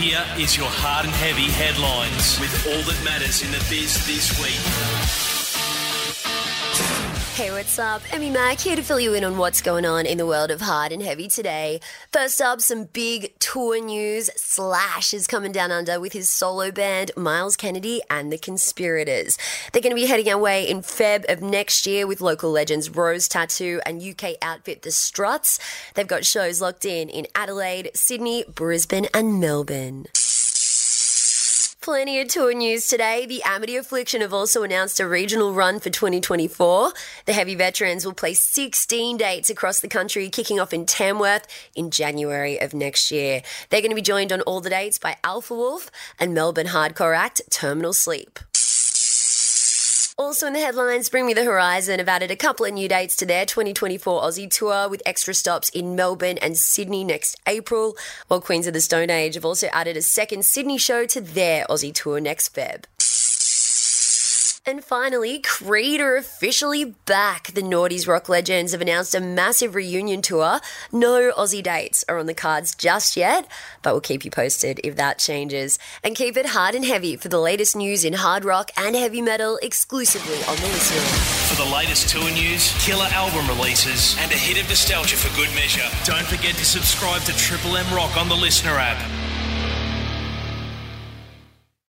Here is your hard and heavy headlines with all that matters in the biz this week. Hey, what's up? Emmy Mack here to fill you in on what's going on in the world of hard and heavy today. First up, some big tour news. Slash is coming down under with his solo band, Myles Kennedy and the Conspirators. They're going to be heading our way in Feb of next year with local legends Rose Tattoo and UK outfit The Struts. They've got shows locked in in Adelaide, Sydney, Brisbane, and Melbourne. Plenty of tour news today. The Amity Affliction have also announced a regional run for 2024. The Heavy Veterans will play 16 dates across the country, kicking off in Tamworth in January of next year. They're going to be joined on all the dates by Alpha Wolf and Melbourne hardcore act Terminal Sleep. Also in the headlines, Bring Me the Horizon have added a couple of new dates to their 2024 Aussie tour with extra stops in Melbourne and Sydney next April, while Queens of the Stone Age have also added a second Sydney show to their Aussie tour next Feb. And finally, Creed are officially back. The Naughties rock legends have announced a massive reunion tour. No Aussie dates are on the cards just yet, but we'll keep you posted if that changes. And keep it hard and heavy for the latest news in hard rock and heavy metal exclusively on the listener. For the latest tour news, killer album releases, and a hit of nostalgia for good measure, don't forget to subscribe to Triple M Rock on the Listener app.